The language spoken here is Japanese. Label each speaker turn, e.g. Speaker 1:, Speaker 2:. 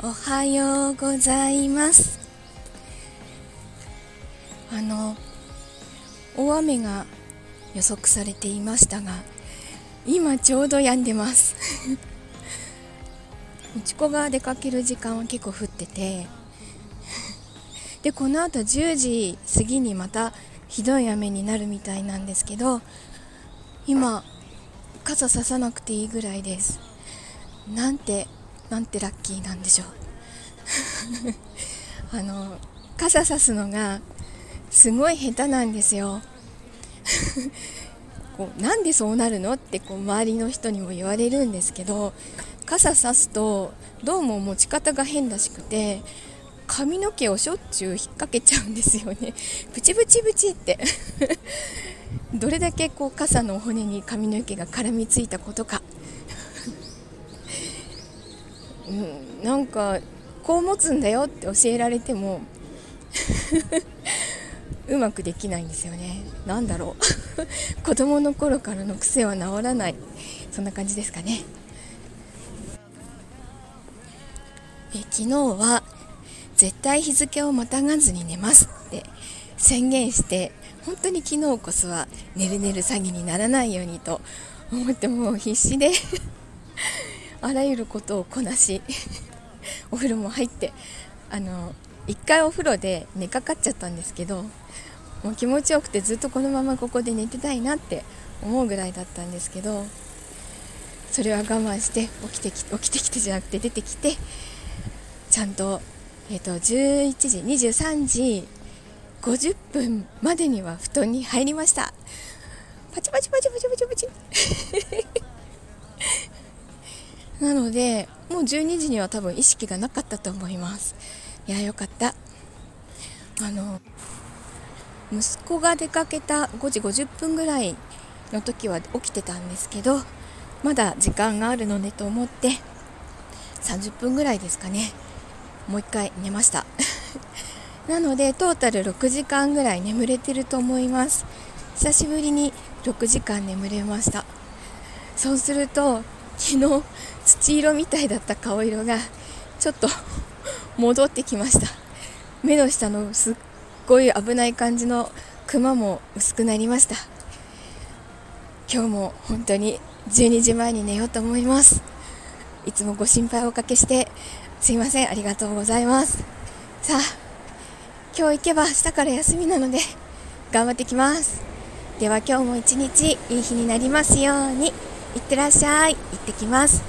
Speaker 1: おはようございます。あの大雨が予測されていましたが今ちょうど止んでます。うち子が出かける時間は結構降っててでこのあと10時過ぎにまたひどい雨になるみたいなんですけど今傘ささなくていいぐらいです。なんてなんてラッキーなんでしょう。あの傘さすのがすごい下手なんですよ。こうなんでそうなるのってこう周りの人にも言われるんですけど傘さすとどうも持ち方が変らしくて髪の毛をしょっちゅう引っ掛けちゃうんですよね。ブチブチブチって。どれだけこう傘の骨に髪の毛が絡みついたことか。うん、なんかこう持つんだよって教えられても うまくできないんですよね。何だろう。子供の頃からの癖は治らない。そんな感じですかね。え昨日は絶対日付をまたがずに寝ますって宣言して本当に昨日こそは寝る寝る詐欺にならないようにと思ってもう必死で あらゆることをこなし お風呂も入ってあの1回お風呂で寝かかっちゃったんですけどもう気持ちよくてずっとこのままここで寝てたいなって思うぐらいだったんですけどそれは我慢して起きてき起きてきてじゃなくて出てきてちゃんと,、えーと、11時23時50分までには布団に入りました。パチパチパチパチパチパチ。なのでもう12時には多分意識がなかったと思います。いやよかった。あの息子が出かけた5時50分ぐらいの時は起きてたんですけどまだ時間があるのでと思って30分ぐらいですかね。もう1回寝ました。なのでトータル6時間ぐらい眠れてると思います。久しぶりに6時間眠れました。そうすると昨日土色みたいだった顔色がちょっと戻ってきました。目の下のすっごい危ない感じのクマも薄くなりました。今日も本当に12時前に寝ようと思います。いつもご心配をおかけしてすいません。ありがとうございます。さあ今日行けば明日から休みなので頑張ってきます。では今日も一日いい日になりますように。いってらっしゃい。行ってきます。